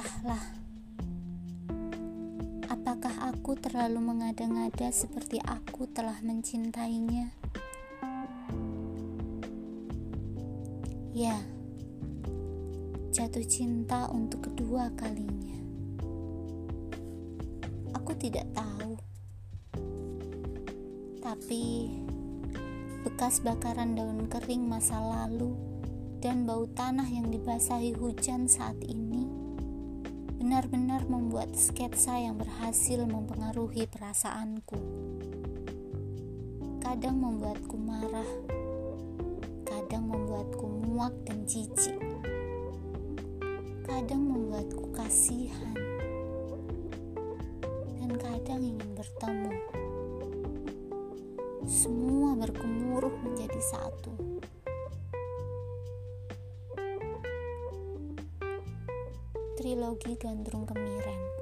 entahlah. Apakah aku terlalu mengada-ngada seperti aku telah mencintainya? Ya, jatuh cinta untuk kedua kalinya. Aku tidak tahu, tapi bekas bakaran daun kering masa lalu dan bau tanah yang dibasahi hujan saat ini benar-benar membuat sketsa yang berhasil mempengaruhi perasaanku. Kadang membuatku marah, kadang membuatku muak dan jijik, kadang membuatku kasihan, dan kadang ingin bertemu. Semua berkemuruh menjadi satu. Trilogi Gandrung Kemiren.